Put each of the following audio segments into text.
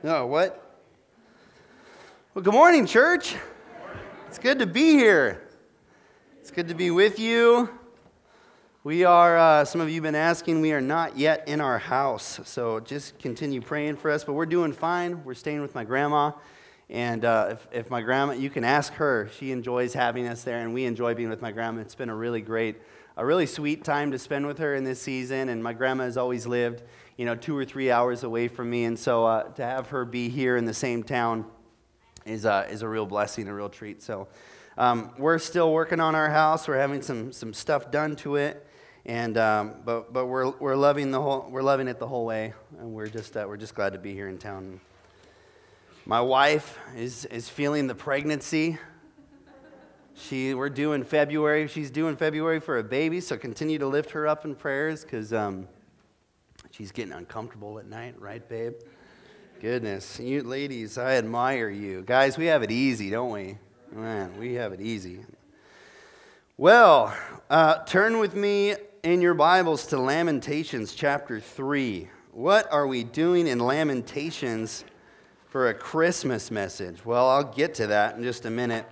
No, what? Well, good morning, church. It's good to be here. It's good to be with you. We are, uh, some of you have been asking, we are not yet in our house. So just continue praying for us. But we're doing fine. We're staying with my grandma. And uh, if, if my grandma, you can ask her. She enjoys having us there, and we enjoy being with my grandma. It's been a really great, a really sweet time to spend with her in this season. And my grandma has always lived, you know, two or three hours away from me. And so uh, to have her be here in the same town is, uh, is a real blessing, a real treat. So um, we're still working on our house. We're having some, some stuff done to it. And, um, but, but we're, we're, loving the whole, we're loving it the whole way. And we're just, uh, we're just glad to be here in town. My wife is, is feeling the pregnancy. She, we're doing February. She's doing February for a baby, so continue to lift her up in prayers because um, she's getting uncomfortable at night, right, babe? Goodness, you ladies, I admire you. Guys, we have it easy, don't we? Man, we have it easy. Well, uh, turn with me in your Bibles to Lamentations chapter 3. What are we doing in Lamentations? for a Christmas message. Well, I'll get to that in just a minute.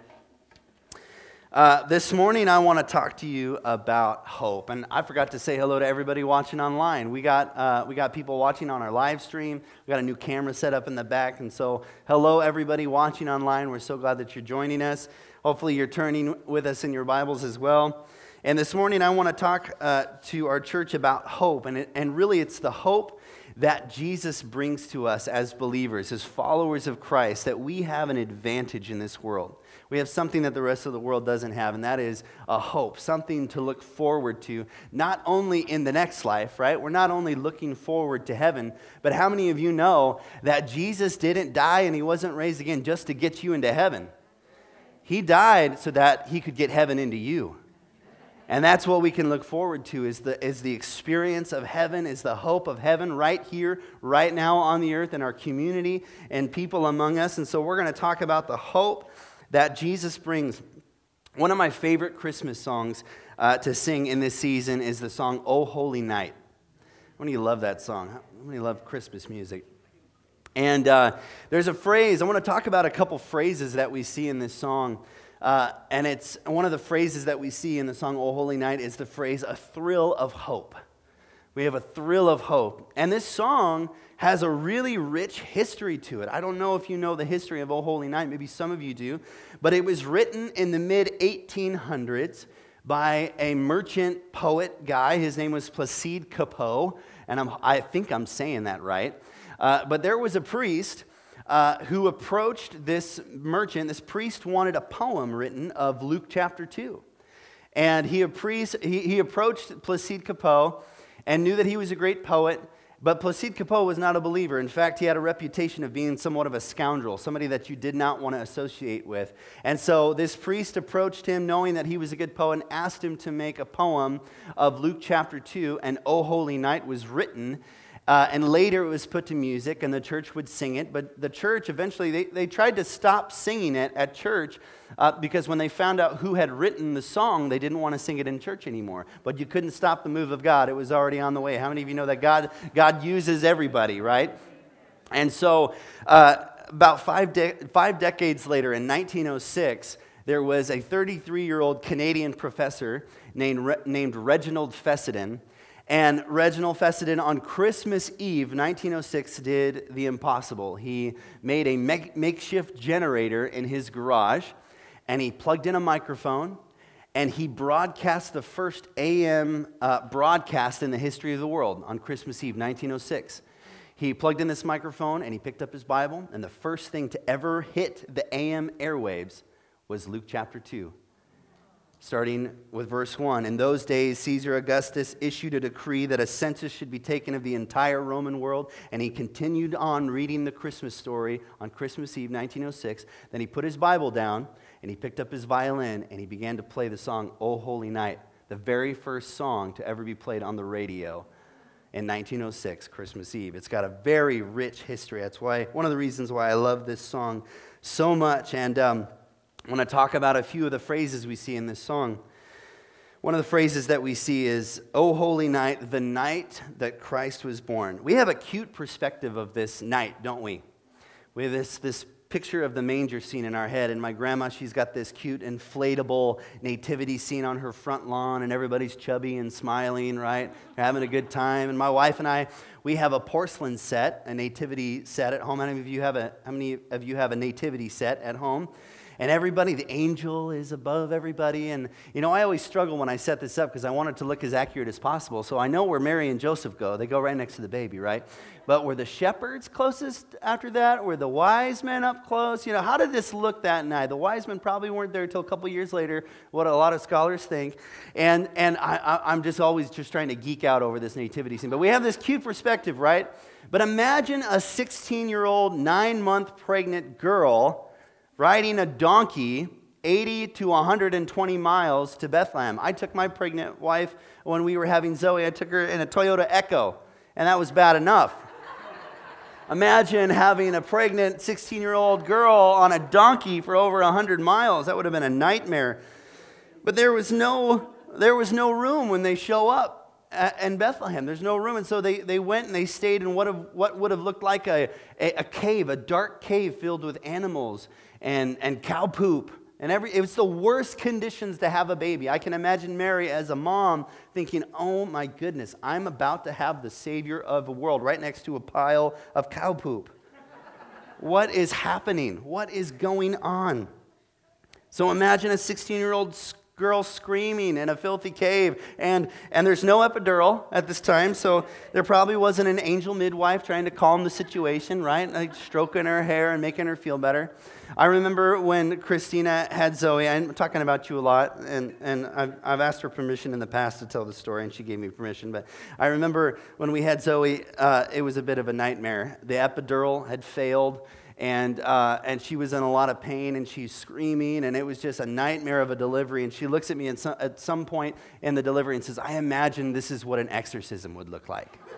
Uh, this morning, I want to talk to you about hope. And I forgot to say hello to everybody watching online. We got, uh, we got people watching on our live stream. We got a new camera set up in the back. And so, hello, everybody watching online. We're so glad that you're joining us. Hopefully, you're turning with us in your Bibles as well. And this morning, I want to talk uh, to our church about hope. And, it, and really, it's the hope that Jesus brings to us as believers, as followers of Christ, that we have an advantage in this world. We have something that the rest of the world doesn't have, and that is a hope, something to look forward to, not only in the next life, right? We're not only looking forward to heaven, but how many of you know that Jesus didn't die and he wasn't raised again just to get you into heaven? He died so that he could get heaven into you. And that's what we can look forward to is the, is the experience of heaven, is the hope of heaven right here, right now on the earth in our community and people among us. And so we're going to talk about the hope that Jesus brings. One of my favorite Christmas songs uh, to sing in this season is the song Oh Holy Night. How many love that song? How many love Christmas music? And uh, there's a phrase, I want to talk about a couple phrases that we see in this song uh, and it's one of the phrases that we see in the song "O Holy Night" is the phrase "a thrill of hope." We have a thrill of hope, and this song has a really rich history to it. I don't know if you know the history of "O Holy Night." Maybe some of you do, but it was written in the mid 1800s by a merchant poet guy. His name was Placide Cappeau, and I'm, i think I'm saying that right. Uh, but there was a priest uh, who approached this merchant. This priest wanted a poem written of Luke chapter 2. And he, he, he approached Placide Cappeau and knew that he was a great poet. But Placide Cappeau was not a believer. In fact, he had a reputation of being somewhat of a scoundrel, somebody that you did not want to associate with. And so this priest approached him knowing that he was a good poet and asked him to make a poem of Luke chapter 2. And O Holy Night was written. Uh, and later it was put to music, and the church would sing it. But the church eventually, they, they tried to stop singing it at church uh, because when they found out who had written the song, they didn't want to sing it in church anymore. But you couldn't stop the move of God, it was already on the way. How many of you know that God, God uses everybody, right? And so, uh, about five, de- five decades later, in 1906, there was a 33 year old Canadian professor named, Re- named Reginald Fessenden and Reginald Fessenden on Christmas Eve, 1906, did the impossible. He made a makeshift generator in his garage, and he plugged in a microphone, and he broadcast the first AM uh, broadcast in the history of the world on Christmas Eve, 1906. He plugged in this microphone, and he picked up his Bible, and the first thing to ever hit the AM airwaves was Luke chapter 2 starting with verse 1. In those days, Caesar Augustus issued a decree that a census should be taken of the entire Roman world, and he continued on reading the Christmas story on Christmas Eve, 1906. Then he put his Bible down, and he picked up his violin, and he began to play the song, O Holy Night, the very first song to ever be played on the radio. In 1906, Christmas Eve. It's got a very rich history. That's why, one of the reasons why I love this song so much. And um, I want to talk about a few of the phrases we see in this song. One of the phrases that we see is, O holy night, the night that Christ was born. We have a cute perspective of this night, don't we? we have this, this picture of the manger scene in our head. And my grandma, she's got this cute inflatable nativity scene on her front lawn, and everybody's chubby and smiling, right? They're having a good time. And my wife and I, we have a porcelain set, a nativity set at home. How many of you have a, how many of you have a nativity set at home? And everybody, the angel is above everybody. And, you know, I always struggle when I set this up because I want it to look as accurate as possible. So I know where Mary and Joseph go. They go right next to the baby, right? But were the shepherds closest after that? Were the wise men up close? You know, how did this look that night? The wise men probably weren't there until a couple years later, what a lot of scholars think. And, and I, I'm just always just trying to geek out over this nativity scene. But we have this cute perspective, right? But imagine a 16 year old, nine month pregnant girl riding a donkey 80 to 120 miles to Bethlehem. I took my pregnant wife when we were having Zoe, I took her in a Toyota Echo, and that was bad enough. Imagine having a pregnant 16 year old girl on a donkey for over 100 miles. That would have been a nightmare. But there was no, there was no room when they show up in Bethlehem. There's no room. And so they, they went and they stayed in what, have, what would have looked like a, a, a cave, a dark cave filled with animals and, and cow poop. And every, it was the worst conditions to have a baby. I can imagine Mary as a mom thinking, oh my goodness, I'm about to have the Savior of the world right next to a pile of cow poop. what is happening? What is going on? So imagine a 16 year old girl screaming in a filthy cave. And, and there's no epidural at this time, so there probably wasn't an angel midwife trying to calm the situation, right? Like stroking her hair and making her feel better. I remember when Christina had Zoe, I'm talking about you a lot, and, and I've, I've asked her permission in the past to tell the story, and she gave me permission. But I remember when we had Zoe, uh, it was a bit of a nightmare. The epidural had failed and, uh, and she was in a lot of pain and she's screaming and it was just a nightmare of a delivery. And she looks at me some, at some point in the delivery and says i imagine this is what an exorcism would look like.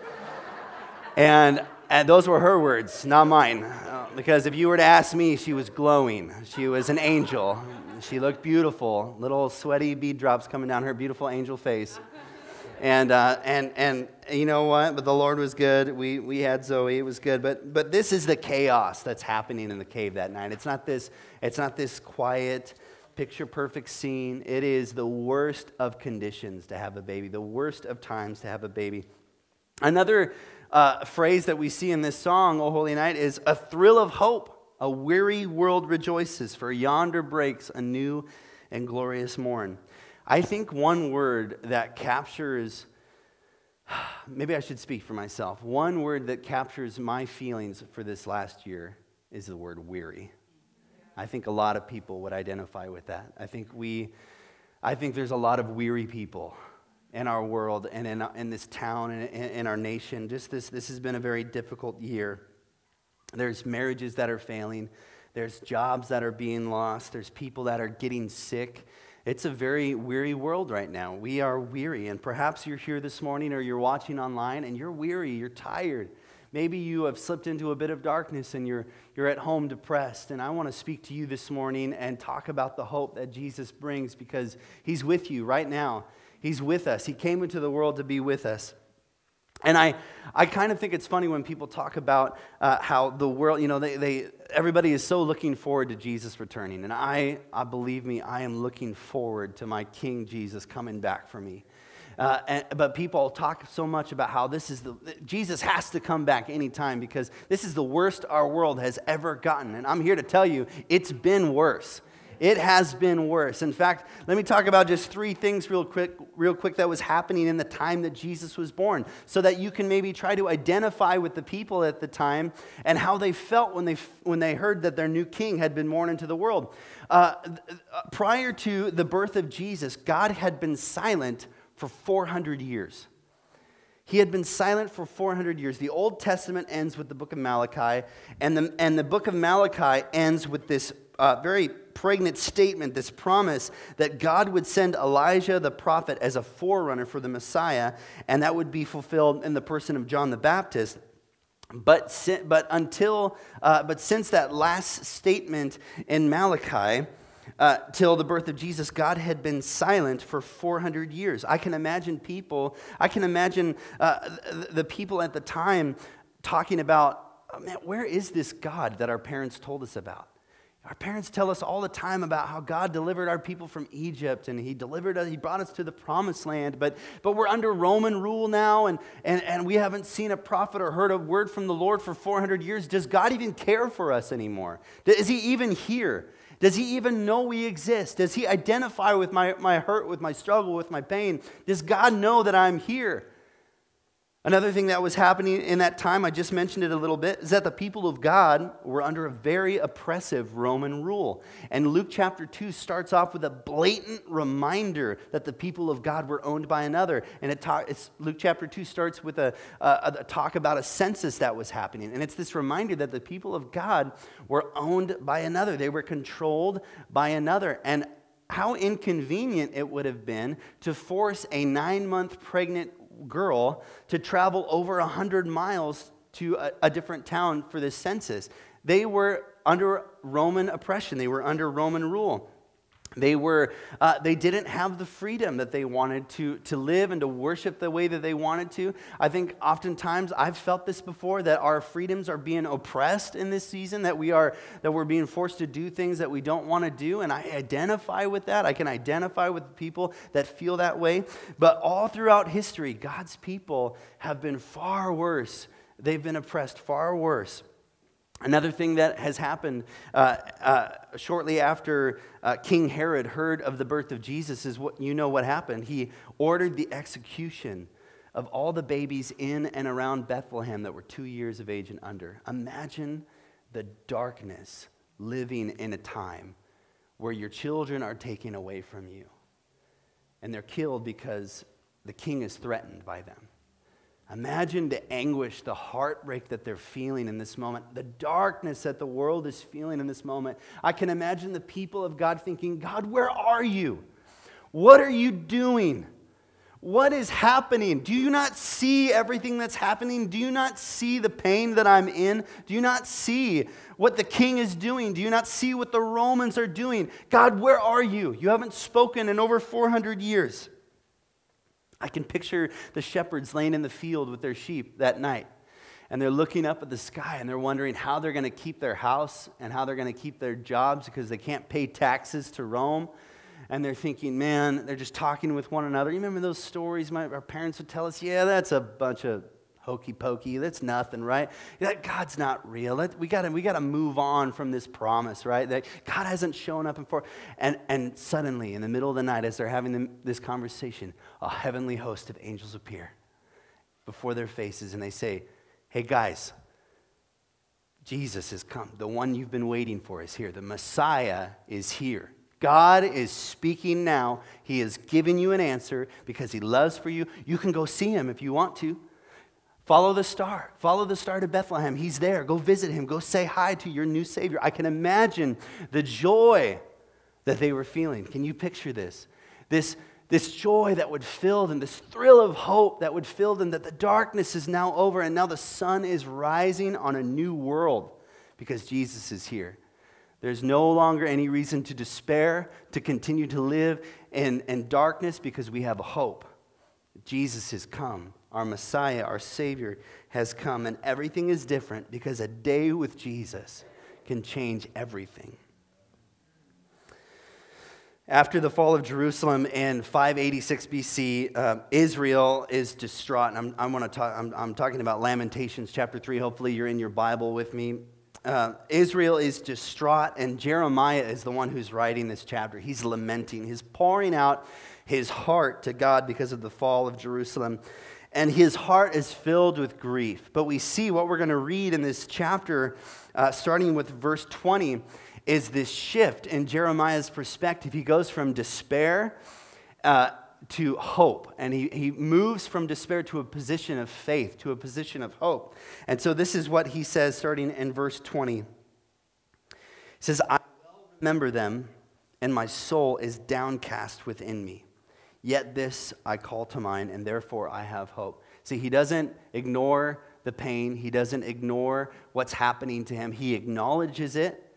And, and those were her words not mine. Uh, because if you were to ask me she was glowing. She was an angel. She looked beautiful. Little sweaty bead drops coming down her beautiful angel face and, uh, and, and you know what? But the Lord was good. We, we had Zoe. It was good. But, but this is the chaos that's happening in the cave that night. It's not this, it's not this quiet, picture perfect scene. It is the worst of conditions to have a baby, the worst of times to have a baby. Another uh, phrase that we see in this song, O Holy Night, is a thrill of hope. A weary world rejoices, for yonder breaks a new and glorious morn. I think one word that captures, maybe I should speak for myself. One word that captures my feelings for this last year is the word weary. I think a lot of people would identify with that. I think we, I think there's a lot of weary people in our world and in, in this town and in, in our nation. Just this, this has been a very difficult year. There's marriages that are failing. There's jobs that are being lost. There's people that are getting sick. It's a very weary world right now. We are weary. And perhaps you're here this morning or you're watching online and you're weary, you're tired. Maybe you have slipped into a bit of darkness and you're, you're at home depressed. And I want to speak to you this morning and talk about the hope that Jesus brings because He's with you right now. He's with us. He came into the world to be with us. And I, I kind of think it's funny when people talk about uh, how the world, you know, they, they, everybody is so looking forward to Jesus returning. And I, I believe me, I am looking forward to my King Jesus coming back for me. Uh, and, but people talk so much about how this is the Jesus has to come back anytime because this is the worst our world has ever gotten. And I'm here to tell you, it's been worse. It has been worse. In fact, let me talk about just three things real quick, real quick that was happening in the time that Jesus was born, so that you can maybe try to identify with the people at the time and how they felt when they when they heard that their new king had been born into the world. Uh, prior to the birth of Jesus, God had been silent for 400 years. He had been silent for 400 years. The Old Testament ends with the book of Malachi, and the, and the book of Malachi ends with this uh, very pregnant statement, this promise that God would send Elijah the prophet as a forerunner for the Messiah, and that would be fulfilled in the person of John the Baptist. But, but until, uh, but since that last statement in Malachi, uh, till the birth of Jesus, God had been silent for 400 years. I can imagine people, I can imagine uh, the people at the time talking about oh, man, where is this God that our parents told us about? Our parents tell us all the time about how God delivered our people from Egypt and He delivered us, He brought us to the promised land, but, but we're under Roman rule now and, and, and we haven't seen a prophet or heard a word from the Lord for 400 years. Does God even care for us anymore? Is He even here? Does He even know we exist? Does He identify with my, my hurt, with my struggle, with my pain? Does God know that I'm here? Another thing that was happening in that time, I just mentioned it a little bit, is that the people of God were under a very oppressive Roman rule. And Luke chapter 2 starts off with a blatant reminder that the people of God were owned by another. And it Luke chapter 2 starts with a, a, a talk about a census that was happening. And it's this reminder that the people of God were owned by another, they were controlled by another. And how inconvenient it would have been to force a nine month pregnant girl to travel over 100 miles to a, a different town for this census. They were under Roman oppression, they were under Roman rule. They, were, uh, they didn't have the freedom that they wanted to, to live and to worship the way that they wanted to. I think oftentimes I've felt this before that our freedoms are being oppressed in this season, that, we are, that we're being forced to do things that we don't want to do. And I identify with that. I can identify with people that feel that way. But all throughout history, God's people have been far worse. They've been oppressed far worse. Another thing that has happened uh, uh, shortly after uh, King Herod heard of the birth of Jesus is what you know what happened. He ordered the execution of all the babies in and around Bethlehem that were two years of age and under. Imagine the darkness living in a time where your children are taken away from you and they're killed because the king is threatened by them. Imagine the anguish, the heartbreak that they're feeling in this moment, the darkness that the world is feeling in this moment. I can imagine the people of God thinking, God, where are you? What are you doing? What is happening? Do you not see everything that's happening? Do you not see the pain that I'm in? Do you not see what the king is doing? Do you not see what the Romans are doing? God, where are you? You haven't spoken in over 400 years. I can picture the shepherds laying in the field with their sheep that night. And they're looking up at the sky and they're wondering how they're going to keep their house and how they're going to keep their jobs because they can't pay taxes to Rome. And they're thinking, man, they're just talking with one another. You remember those stories my, our parents would tell us? Yeah, that's a bunch of hokey pokey. That's nothing, right? That God's not real. we got we to move on from this promise, right? That God hasn't shown up before. And, and suddenly, in the middle of the night, as they're having this conversation, a heavenly host of angels appear before their faces and they say, Hey, guys, Jesus has come. The one you've been waiting for is here. The Messiah is here. God is speaking now. He is giving you an answer because He loves for you. You can go see Him if you want to. Follow the star. Follow the star to Bethlehem. He's there. Go visit him. Go say hi to your new Savior. I can imagine the joy that they were feeling. Can you picture this? This, this joy that would fill them, this thrill of hope that would fill them, that the darkness is now over and now the sun is rising on a new world because Jesus is here. There's no longer any reason to despair, to continue to live in, in darkness because we have a hope. Jesus has come our Messiah, our Savior, has come, and everything is different because a day with Jesus can change everything. After the fall of Jerusalem in 586 BC, uh, Israel is distraught. I'm, I want to talk, I'm, I'm, talking about Lamentations chapter 3. Hopefully, you're in your Bible with me. Uh, Israel is distraught, and Jeremiah is the one who's writing this chapter. He's lamenting, he's pouring out his heart to God because of the fall of Jerusalem and his heart is filled with grief. But we see what we're going to read in this chapter, uh, starting with verse 20, is this shift in Jeremiah's perspective. He goes from despair uh, to hope, and he, he moves from despair to a position of faith, to a position of hope. And so this is what he says, starting in verse 20. He says, I well remember them, and my soul is downcast within me. Yet this I call to mind, and therefore I have hope. See, he doesn't ignore the pain, he doesn't ignore what's happening to him. He acknowledges it,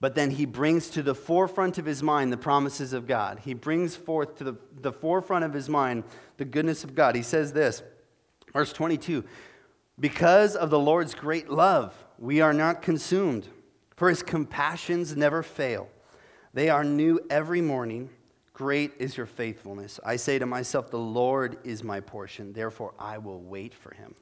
but then he brings to the forefront of his mind the promises of God. He brings forth to the, the forefront of his mind the goodness of God. He says this, verse 22 Because of the Lord's great love, we are not consumed, for his compassions never fail. They are new every morning. Great is your faithfulness. I say to myself, The Lord is my portion, therefore I will wait for him.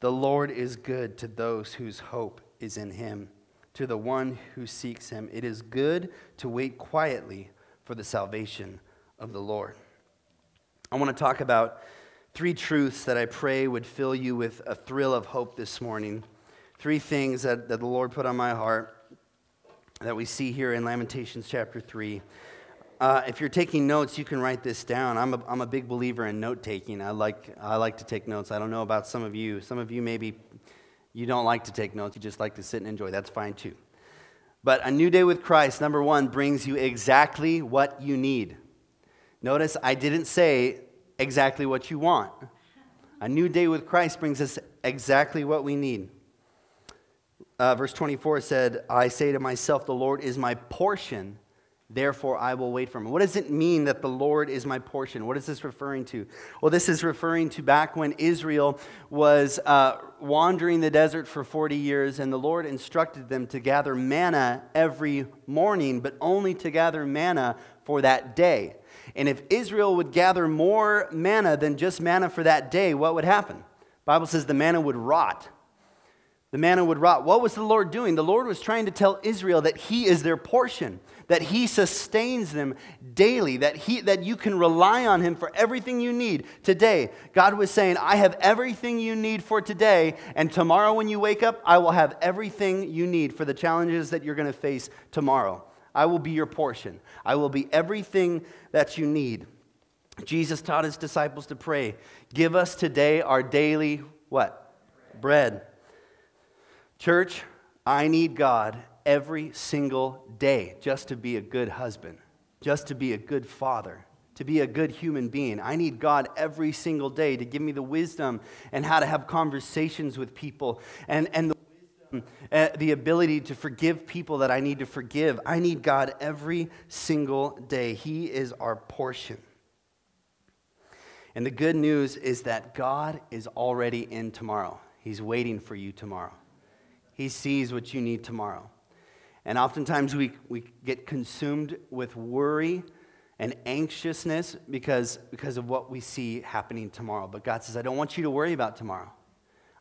The Lord is good to those whose hope is in him, to the one who seeks him. It is good to wait quietly for the salvation of the Lord. I want to talk about three truths that I pray would fill you with a thrill of hope this morning. Three things that, that the Lord put on my heart that we see here in Lamentations chapter 3. Uh, if you're taking notes, you can write this down. I'm a, I'm a big believer in note taking. I like, I like to take notes. I don't know about some of you. Some of you maybe you don't like to take notes, you just like to sit and enjoy. That's fine too. But a new day with Christ, number one, brings you exactly what you need. Notice I didn't say exactly what you want. A new day with Christ brings us exactly what we need. Uh, verse 24 said, I say to myself, the Lord is my portion, therefore I will wait for him. What does it mean that the Lord is my portion? What is this referring to? Well, this is referring to back when Israel was uh, wandering the desert for 40 years, and the Lord instructed them to gather manna every morning, but only to gather manna for that day. And if Israel would gather more manna than just manna for that day, what would happen? Bible says the manna would rot. The manna would rot. What was the Lord doing? The Lord was trying to tell Israel that He is their portion, that He sustains them daily, that, he, that you can rely on Him for everything you need today. God was saying, I have everything you need for today, and tomorrow when you wake up, I will have everything you need for the challenges that you're going to face tomorrow. I will be your portion. I will be everything that you need. Jesus taught his disciples to pray, "Give us today our daily what? Bread." Church, I need God every single day just to be a good husband, just to be a good father, to be a good human being. I need God every single day to give me the wisdom and how to have conversations with people and, and the uh, the ability to forgive people that I need to forgive. I need God every single day. He is our portion. And the good news is that God is already in tomorrow. He's waiting for you tomorrow. He sees what you need tomorrow. And oftentimes we, we get consumed with worry and anxiousness because, because of what we see happening tomorrow. But God says, I don't want you to worry about tomorrow.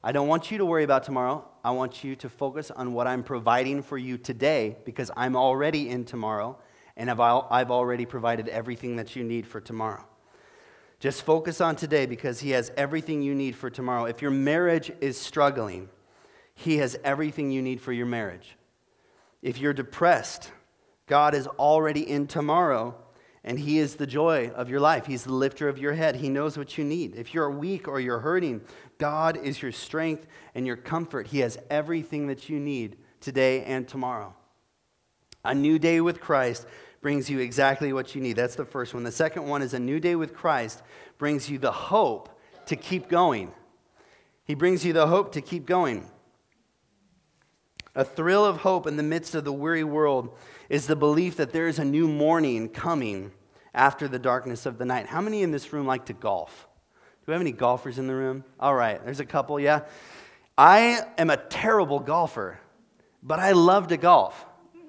I don't want you to worry about tomorrow. I want you to focus on what I'm providing for you today because I'm already in tomorrow and I've already provided everything that you need for tomorrow. Just focus on today because He has everything you need for tomorrow. If your marriage is struggling, He has everything you need for your marriage. If you're depressed, God is already in tomorrow and He is the joy of your life. He's the lifter of your head. He knows what you need. If you're weak or you're hurting, God is your strength and your comfort. He has everything that you need today and tomorrow. A new day with Christ brings you exactly what you need. That's the first one. The second one is a new day with Christ brings you the hope to keep going. He brings you the hope to keep going. A thrill of hope in the midst of the weary world is the belief that there is a new morning coming after the darkness of the night. How many in this room like to golf? Do we have any golfers in the room? All right, there's a couple, yeah. I am a terrible golfer, but I love to golf.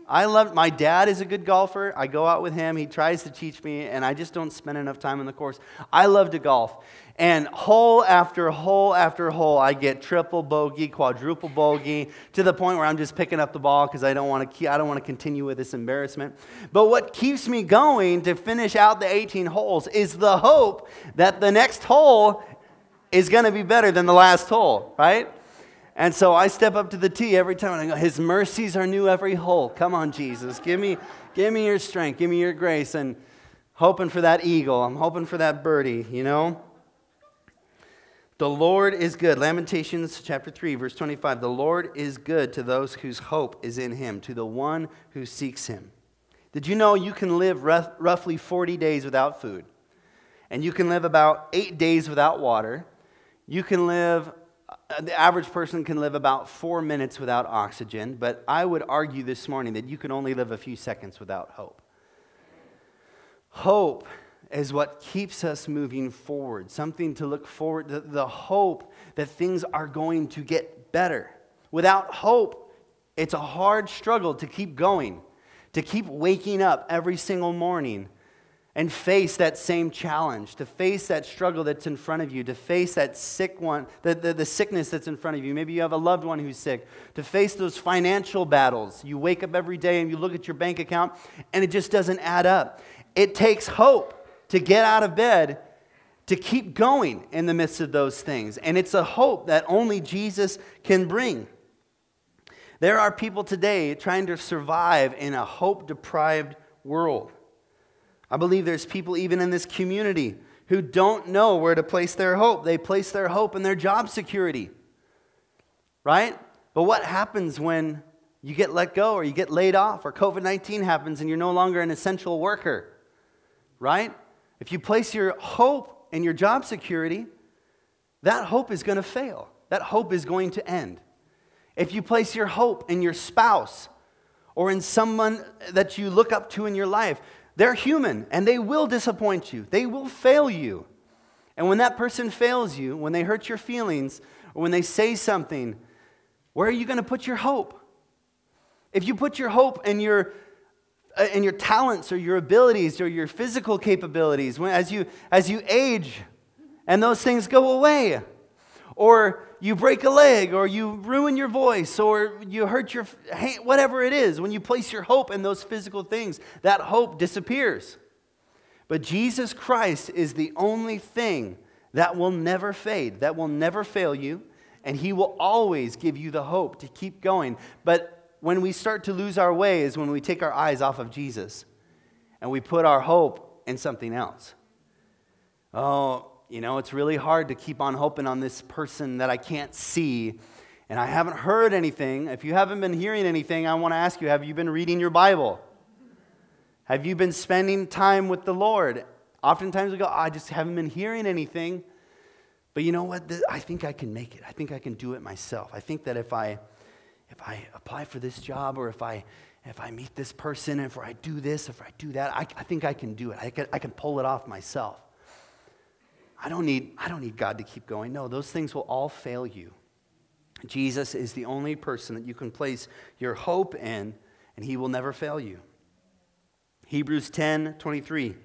I love my dad is a good golfer. I go out with him. He tries to teach me, and I just don't spend enough time on the course. I love to golf. And hole after hole after hole, I get triple bogey, quadruple bogey, to the point where I'm just picking up the ball because I don't want to. I don't want to continue with this embarrassment. But what keeps me going to finish out the 18 holes is the hope that the next hole is going to be better than the last hole, right? And so I step up to the tee every time and I go, His mercies are new every hole. Come on, Jesus. Give me, give me your strength. Give me your grace. And hoping for that eagle. I'm hoping for that birdie, you know? The Lord is good. Lamentations chapter 3, verse 25. The Lord is good to those whose hope is in him, to the one who seeks him. Did you know you can live rough, roughly 40 days without food? And you can live about eight days without water. You can live Uh, the average person can live about four minutes without oxygen, but I would argue this morning that you can only live a few seconds without hope. Hope is what keeps us moving forward, something to look forward to, the hope that things are going to get better. Without hope, it's a hard struggle to keep going, to keep waking up every single morning and face that same challenge, to face that struggle that's in front of you, to face that sick one, the, the, the, sickness that's in front of you. Maybe you have a loved one who's sick, to face those financial battles. You wake up every day and you look at your bank account and it just doesn't add up. It takes hope to get out of bed to keep going in the midst of those things. And it's a hope that only Jesus can bring. There are people today trying to survive in a hope deprived world. I believe there's people even in this community who don't know where to place their hope. They place their hope in their job security, right? But what happens when you get let go or you get laid off or COVID 19 happens and you're no longer an essential worker, right? If you place your hope in your job security, that hope is going to fail. That hope is going to end. If you place your hope in your spouse or in someone that you look up to in your life, they're human and they will disappoint you, they will fail you. And when that person fails you, when they hurt your feelings, or when they say something, where are you going to put your hope? If you put your hope in your uh, in your talents or your abilities or your physical capabilities when, as you as you age and those things go away or you break a leg or you ruin your voice or you hurt your whatever it is when you place your hope in those physical things that hope disappears. But jesus christ is the only thing that will never fade that will never fail you and he will always give you the hope to keep going. But when we start to lose our way is when we take our eyes off of jesus and we put our hope in something else. Oh you know, it's really hard to keep on hoping on this person that I can't see. And I haven't heard anything. If you haven't been hearing anything, I want to ask you have you been reading your Bible? Have you been spending time with the Lord? Oftentimes we go, I just haven't been hearing anything. But you know what? I think I can make it. I think I can do it myself. I think that if I if I apply for this job or if I if I meet this person, if I do this, if I do that, I, I think I can do it. I can, I can pull it off myself. I don't need, I don't need God to keep going. No, those things will all fail you. Jesus is the only person that you can place your hope in, and he will never fail you. Hebrews 10 23.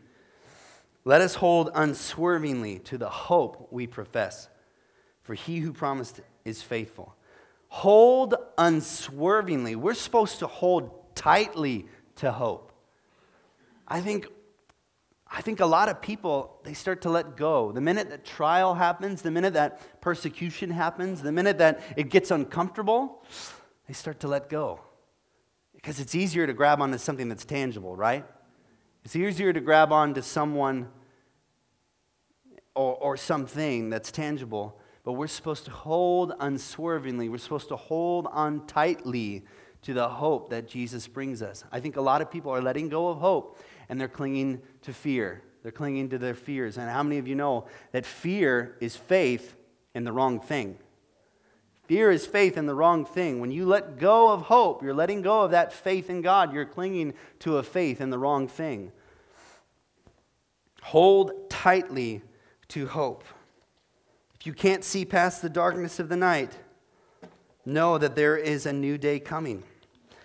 Let us hold unswervingly to the hope we profess, for he who promised is faithful. Hold unswervingly. We're supposed to hold tightly to hope. I think I think a lot of people, they start to let go. The minute that trial happens, the minute that persecution happens, the minute that it gets uncomfortable, they start to let go. Because it's easier to grab onto something that's tangible, right? It's easier to grab onto someone or, or something that's tangible, but we're supposed to hold unswervingly, we're supposed to hold on tightly to the hope that Jesus brings us. I think a lot of people are letting go of hope and they're clinging to fear. They're clinging to their fears. And how many of you know that fear is faith in the wrong thing? Fear is faith in the wrong thing. When you let go of hope, you're letting go of that faith in God. You're clinging to a faith in the wrong thing. Hold tightly to hope. If you can't see past the darkness of the night, know that there is a new day coming.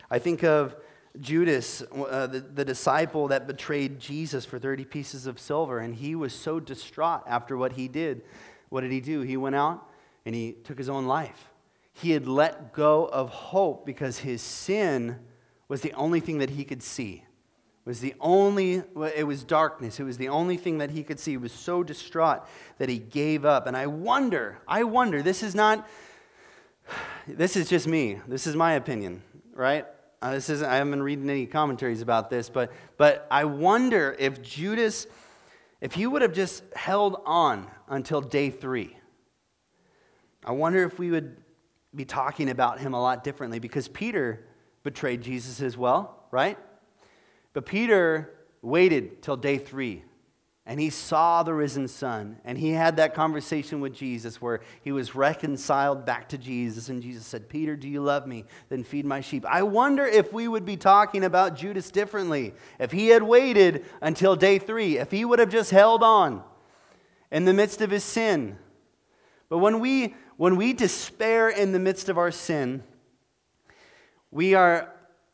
I think of Judas, uh, the, the disciple that betrayed Jesus for 30 pieces of silver, and he was so distraught after what he did. What did he do? He went out and he took his own life. He had let go of hope because his sin was the only thing that he could see. Was the only it was darkness. It was the only thing that he could see. He was so distraught that he gave up. And I wonder, I wonder, this is not this is just me. This is my opinion, right? Uh, this isn't, I haven't been reading any commentaries about this, but, but I wonder if Judas, if he would have just held on until day three, I wonder if we would be talking about him a lot differently because Peter betrayed Jesus as well, right? But Peter waited till day three and he saw the risen son and he had that conversation with jesus where he was reconciled back to jesus and jesus said peter do you love me? Then feed my sheep. I wonder if we would be talking about judas differently if he had waited until day three if he would have just held on in the midst of his sin. But when we when we despair in the midst of our sin we are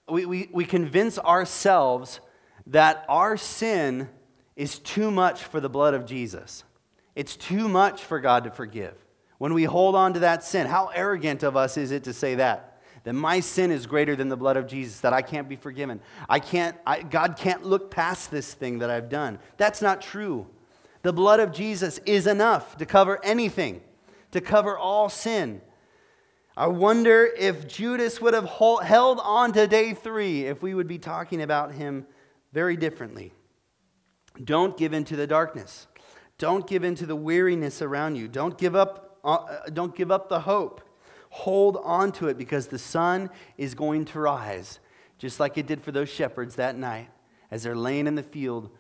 we, we, we convince ourselves that our sin is too much for the blood of Jesus. It's too much for God to forgive. When we hold on to that sin, how arrogant of us is it to say that? That my sin is greater than the blood of Jesus, that I can't be forgiven. I can't, I, God can't look past this thing that I've done. That's not true. The blood of Jesus is enough to cover anything, to cover all sin. I wonder if Judas would have held on to day three, if we would be talking about him very differently. Don't give in to the darkness. Don't give in to the weariness around you. Don't give up, uh, don't give up the hope. Hold on to it because the sun is going to rise, just like it did for those shepherds that night as they're laying in the field,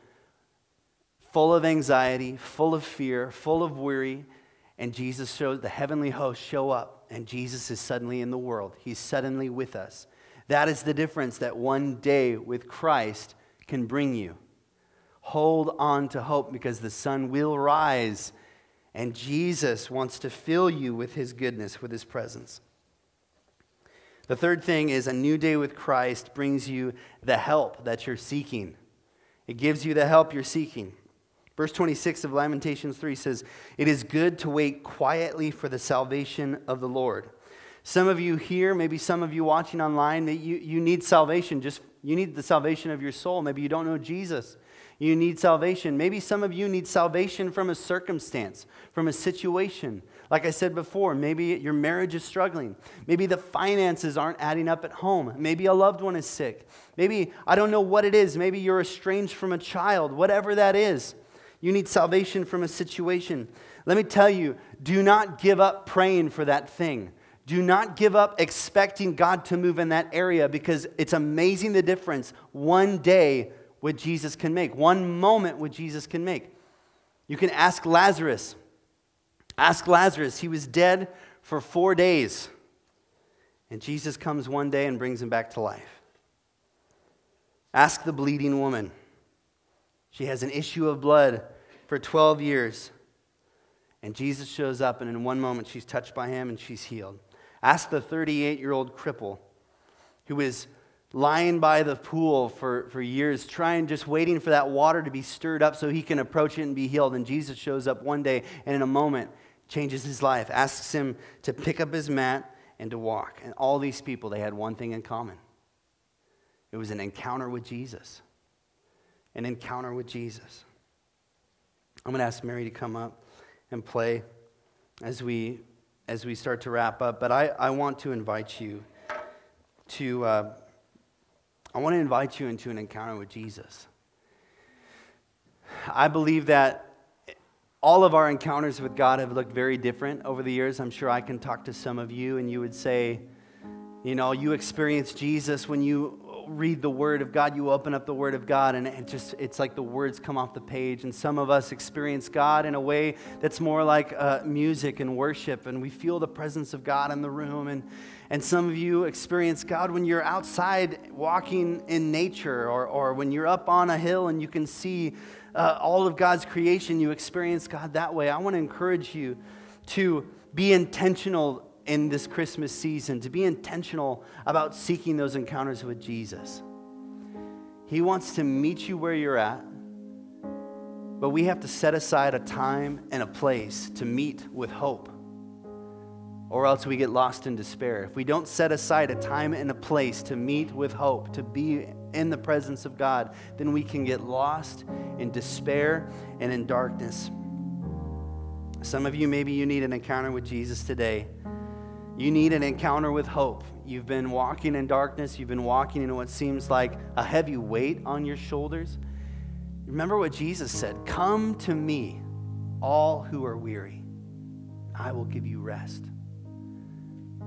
full of anxiety, full of fear, full of worry. And Jesus shows the heavenly host show up, and Jesus is suddenly in the world. He's suddenly with us. That is the difference that one day with Christ can bring you. Hold on to hope because the sun will rise, and Jesus wants to fill you with his goodness, with his presence. The third thing is a new day with Christ brings you the help that you're seeking. It gives you the help you're seeking. Verse 26 of Lamentations 3 says, It is good to wait quietly for the salvation of the Lord. Some of you here, maybe some of you watching online, you, you need salvation. Just you need the salvation of your soul. Maybe you don't know Jesus you need salvation. Maybe some of you need salvation from a circumstance, from a situation. Like I said before, maybe your marriage is struggling. Maybe the finances aren't adding up at home. Maybe a loved one is sick. Maybe, I don't know what it is. Maybe you're estranged from a child, whatever that is. You need salvation from a situation. Let me tell you do not give up praying for that thing. Do not give up expecting God to move in that area because it's amazing the difference one day what Jesus can make, one moment what Jesus can make. You can ask Lazarus. Ask Lazarus. He was dead for four days. And Jesus comes one day and brings him back to life. Ask the bleeding woman. She has an issue of blood for 12 years. And Jesus shows up, and in one moment, she's touched by him and she's healed. Ask the 38 year old cripple who is lying by the pool for, for years, trying, just waiting for that water to be stirred up so he can approach it and be healed. And Jesus shows up one day and in a moment changes his life, asks him to pick up his mat and to walk. And all these people, they had one thing in common it was an encounter with Jesus. An encounter with Jesus. I'm going to ask Mary to come up and play as we, as we start to wrap up. But I, I want to invite you to. Uh, I want to invite you into an encounter with Jesus. I believe that all of our encounters with God have looked very different over the years. I'm sure I can talk to some of you and you would say, you know, you experienced Jesus when you read the Word of God, you open up the Word of God, and it just it's like the words come off the page. And some of us experience God in a way that's more like uh, music and worship, and we feel the presence of God in the room. And and some of you experience God when you're outside walking in nature, or or when you're up on a hill and you can see uh, all of God's creation. You experience God that way. I want to encourage you to be intentional in this Christmas season to be intentional about seeking those encounters with Jesus. He wants to meet you where you're at, but we have to set aside a time and a place to meet with hope, or else we get lost in despair. If we don't set aside a time and a place to meet with hope, to be in the presence of God, then we can get lost in despair and in darkness. Some of you, maybe you need an encounter with Jesus today. You need an encounter with hope. You've been walking in darkness, you've been walking in what seems like a heavy weight on your shoulders. Remember what Jesus said Come to me, all who are weary. I will give you rest.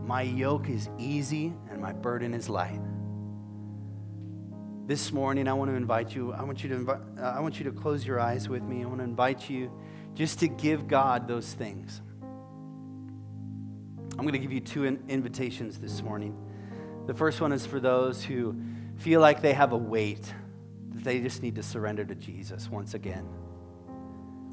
My yoke is easy and my burden is light. this morning, I want to invite you. I want you to uh, I want you to close your eyes with me. I want to invite you just to give God those things. I'm going to give you two in- invitations this morning. The first one is for those who feel like they have a weight that they just need to surrender to Jesus once again.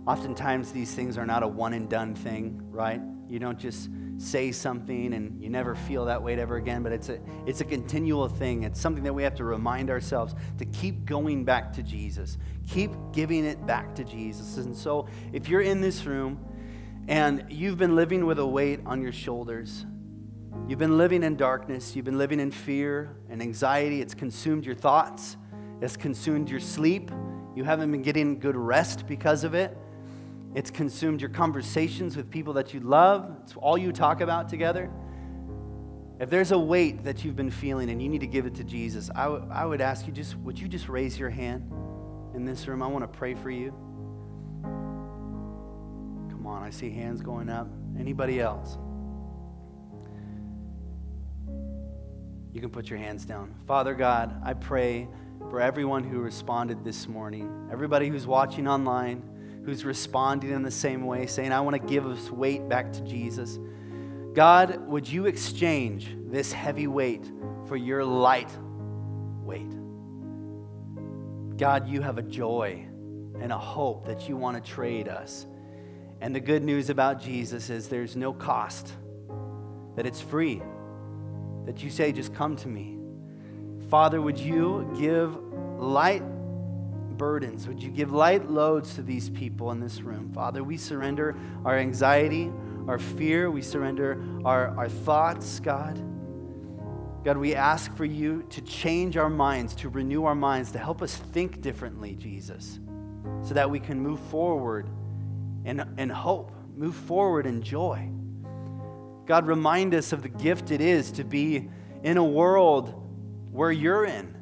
Oftentimes, these things are not a one and done thing, right? You don't just say something and you never feel that weight ever again, but it's a, it's a continual thing. It's something that we have to remind ourselves to keep going back to Jesus, keep giving it back to Jesus. And so, if you're in this room and you've been living with a weight on your shoulders, you've been living in darkness, you've been living in fear and anxiety, it's consumed your thoughts, it's consumed your sleep, you haven't been getting good rest because of it it's consumed your conversations with people that you love. It's all you talk about together. If there's a weight that you've been feeling and you need to give it to Jesus, I, w- I would ask you just, would you just raise your hand in this room? I want to pray for you. I see hands going up. Anybody else? You can put your hands down. Father God, I pray for everyone who responded this morning, everybody who's watching online who's responding in the same way, saying, I want to give us weight back to Jesus. God, would you exchange this heavy weight for your light weight? God, you have a joy and a hope that you want to trade us. And the good news about Jesus is there's no cost, that it's free, that you say, just come to me. Father, would you give light burdens. Would you give light loads to these people in this room? Father, we surrender our anxiety, our fear. We surrender our, our thoughts, God. God, we ask for you to change our minds, to renew our minds, to help us think differently, Jesus, so that we can move forward in, in hope, move forward in joy. God, remind us of the gift it is to be in a world where you're in.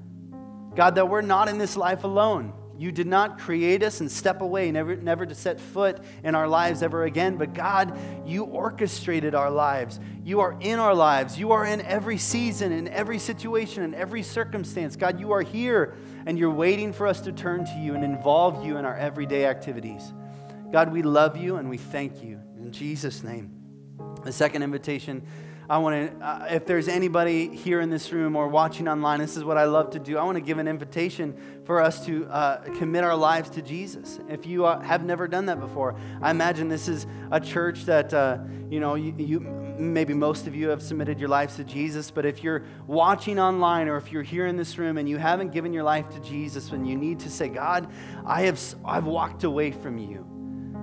God, that we're not in this life alone. You did not create us and step away, never, never to set foot in our lives ever again. But God, you orchestrated our lives. You are in our lives. You are in every season, in every situation, in every circumstance. God, you are here and you're waiting for us to turn to you and involve you in our everyday activities. God, we love you and we thank you. In Jesus' name. The second invitation I want to, uh, if there's anybody here in this room or watching online, this is what I love to do. I want to give an invitation for us to uh, commit our lives to Jesus. If you uh, have never done that before, I imagine this is a church that, uh, you know, you, you, maybe most of you have submitted your lives to Jesus, but if you're watching online or if you're here in this room and you haven't given your life to Jesus, and you need to say, God, I have, I've walked away from you.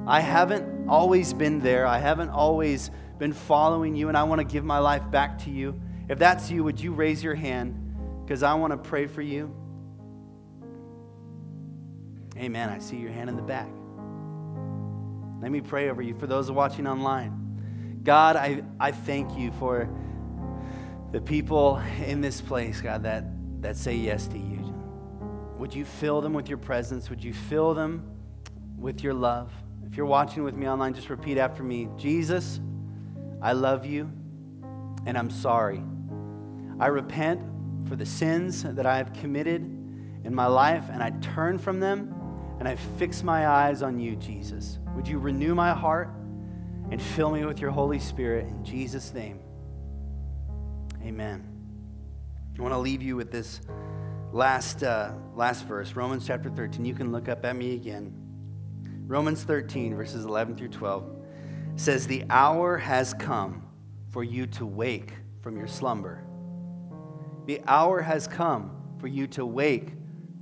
I haven't always been there. I haven't always been following you, and I want to give my life back to you. If that's you, would you raise your hand? Because I want to pray for you. Amen. I see your hand in the back. Let me pray over you for those watching online. God, I, I thank you for the people in this place, God, that, that say yes to you. Would you fill them with your presence? Would you fill them with your love? If you're watching with me online, just repeat after me Jesus, I love you and I'm sorry. I repent for the sins that I have committed in my life and I turn from them and I fix my eyes on you, Jesus. Would you renew my heart and fill me with your Holy Spirit in Jesus' name? Amen. I want to leave you with this last, uh, last verse, Romans chapter 13. You can look up at me again. Romans 13, verses 11 through 12 says, The hour has come for you to wake from your slumber. The hour has come for you to wake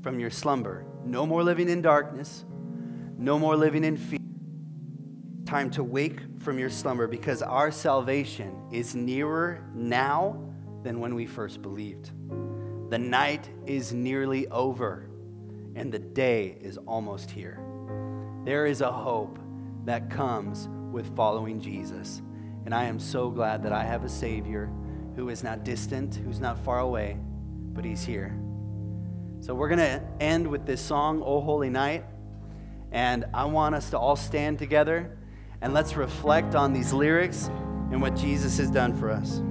from your slumber. No more living in darkness, no more living in fear. Time to wake from your slumber because our salvation is nearer now than when we first believed. The night is nearly over and the day is almost here. There is a hope that comes with following Jesus. And I am so glad that I have a Savior who is not distant, who's not far away, but He's here. So we're going to end with this song, O Holy Night. And I want us to all stand together and let's reflect on these lyrics and what Jesus has done for us.